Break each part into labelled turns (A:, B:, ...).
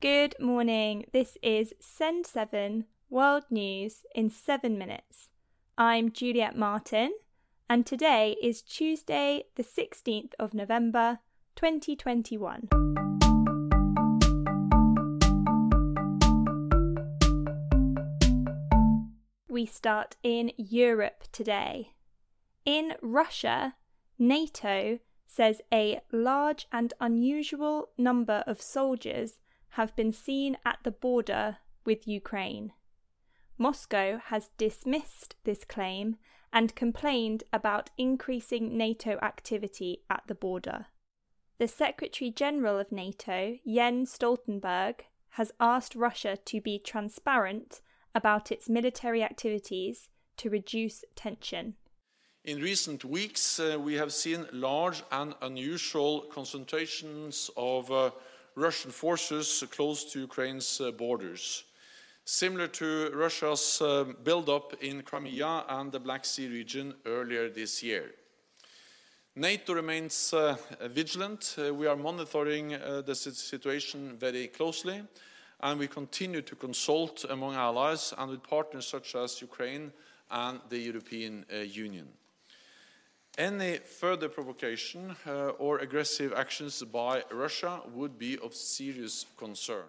A: Good morning. This is Send 7 World News in 7 minutes. I'm Juliet Martin, and today is Tuesday, the 16th of November, 2021. We start in Europe today. In Russia, NATO says a large and unusual number of soldiers have been seen at the border with Ukraine. Moscow has dismissed this claim and complained about increasing NATO activity at the border. The Secretary General of NATO, Jens Stoltenberg, has asked Russia to be transparent about its military activities to reduce tension.
B: In recent weeks, uh, we have seen large and unusual concentrations of uh, Russian forces close to Ukraine's uh, borders, similar to Russia's uh, buildup in Crimea and the Black Sea region earlier this year. NATO remains uh, vigilant. We are monitoring the situation very closely, and we continue to consult among allies and with partners such as Ukraine and the European Union. Any further provocation uh, or aggressive actions by Russia would be of serious concern.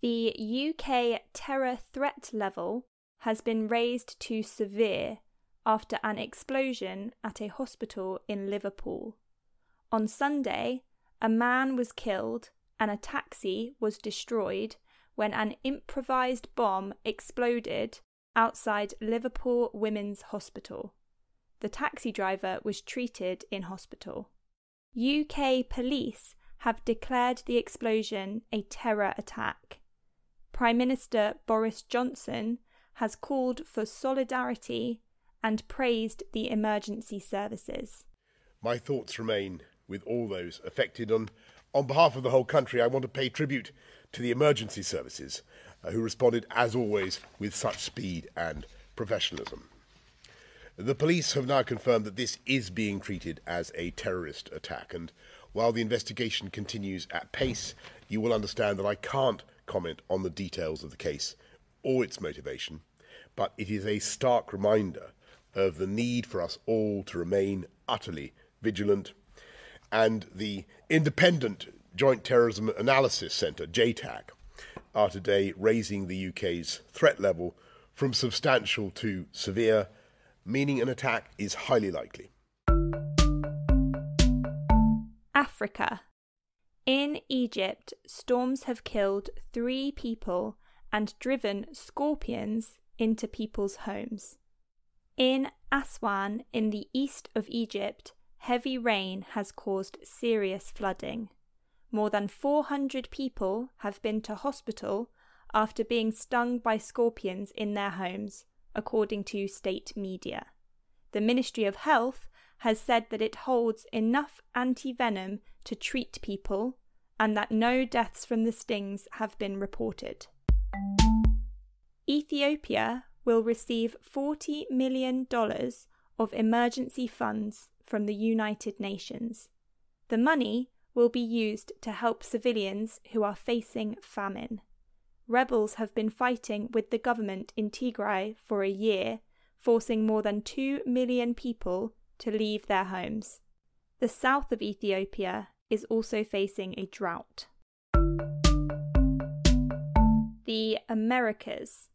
A: The UK terror threat level has been raised to severe after an explosion at a hospital in Liverpool. On Sunday, a man was killed and a taxi was destroyed when an improvised bomb exploded outside Liverpool Women's Hospital. The taxi driver was treated in hospital. UK police have declared the explosion a terror attack. Prime Minister Boris Johnson has called for solidarity and praised the emergency services.
C: My thoughts remain with all those affected. On, on behalf of the whole country, I want to pay tribute to the emergency services uh, who responded, as always, with such speed and professionalism. The police have now confirmed that this is being treated as a terrorist attack, and while the investigation continues at pace, you will understand that I can't comment on the details of the case or its motivation, but it is a stark reminder of the need for us all to remain utterly vigilant. And the Independent Joint Terrorism Analysis Centre, JTAC, are today raising the UK's threat level from substantial to severe meaning an attack is highly likely.
A: Africa. In Egypt, storms have killed three people and driven scorpions into people's homes. In Aswan, in the east of Egypt, heavy rain has caused serious flooding. More than 400 people have been to hospital after being stung by scorpions in their homes, according to state media. The Ministry of Health has said that it holds enough anti venom to treat people and that no deaths from the stings have been reported. Ethiopia will receive $40 million of emergency funds from the United Nations. The money will be used to help civilians who are facing famine rebels have been fighting with the government in Tigray for a year, forcing more than 2 million people to leave their homes. The south of Ethiopia is also facing a drought. The Americas.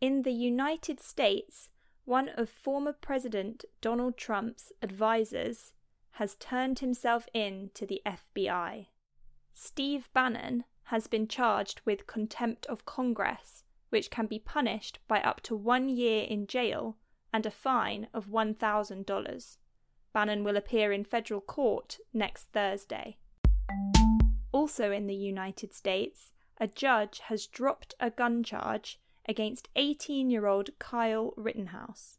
A: In the United States, one of former President Donald Trump's advisors has turned himself in to the FBI. Steve Bannon, has been charged with contempt of Congress, which can be punished by up to one year in jail and a fine of $1,000. Bannon will appear in federal court next Thursday. Also in the United States, a judge has dropped a gun charge against 18 year old Kyle Rittenhouse.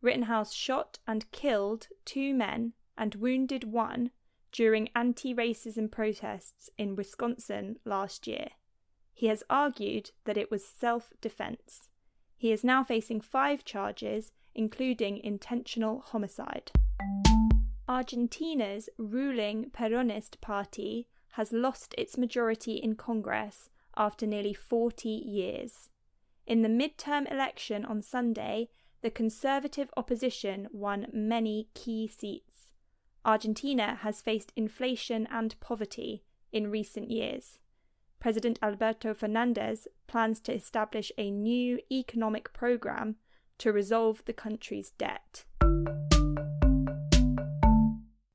A: Rittenhouse shot and killed two men and wounded one during anti racism protests in Wisconsin last year. He has argued that it was self defense. He is now facing five charges, including intentional homicide. Argentina's ruling Peronist party has lost its majority in Congress after nearly 40 years. In the midterm election on Sunday, the conservative opposition won many key seats. Argentina has faced inflation and poverty in recent years. President Alberto Fernandez plans to establish a new economic program to resolve the country's debt.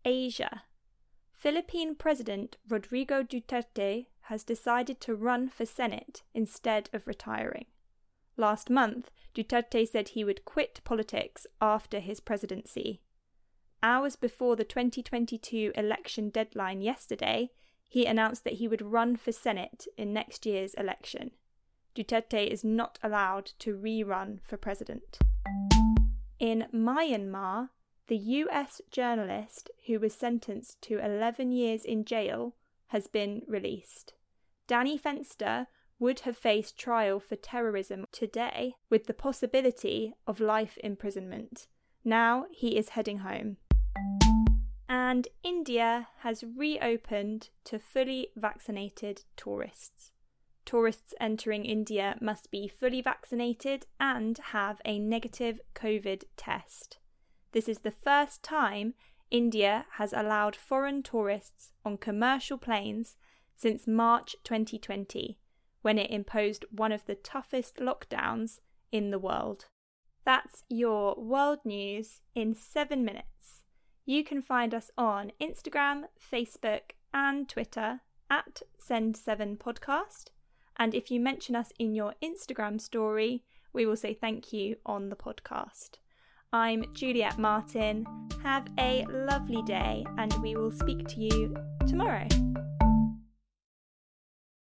A: Asia. Philippine President Rodrigo Duterte has decided to run for Senate instead of retiring. Last month, Duterte said he would quit politics after his presidency. Hours before the 2022 election deadline yesterday, he announced that he would run for Senate in next year's election. Duterte is not allowed to rerun for president. In Myanmar, the US journalist who was sentenced to 11 years in jail has been released. Danny Fenster would have faced trial for terrorism today with the possibility of life imprisonment. Now he is heading home. And India has reopened to fully vaccinated tourists. Tourists entering India must be fully vaccinated and have a negative COVID test. This is the first time India has allowed foreign tourists on commercial planes since March 2020, when it imposed one of the toughest lockdowns in the world. That's your world news in seven minutes. You can find us on Instagram, Facebook, and Twitter at Send7Podcast. And if you mention us in your Instagram story, we will say thank you on the podcast. I'm Juliet Martin. Have a lovely day, and we will speak to you tomorrow.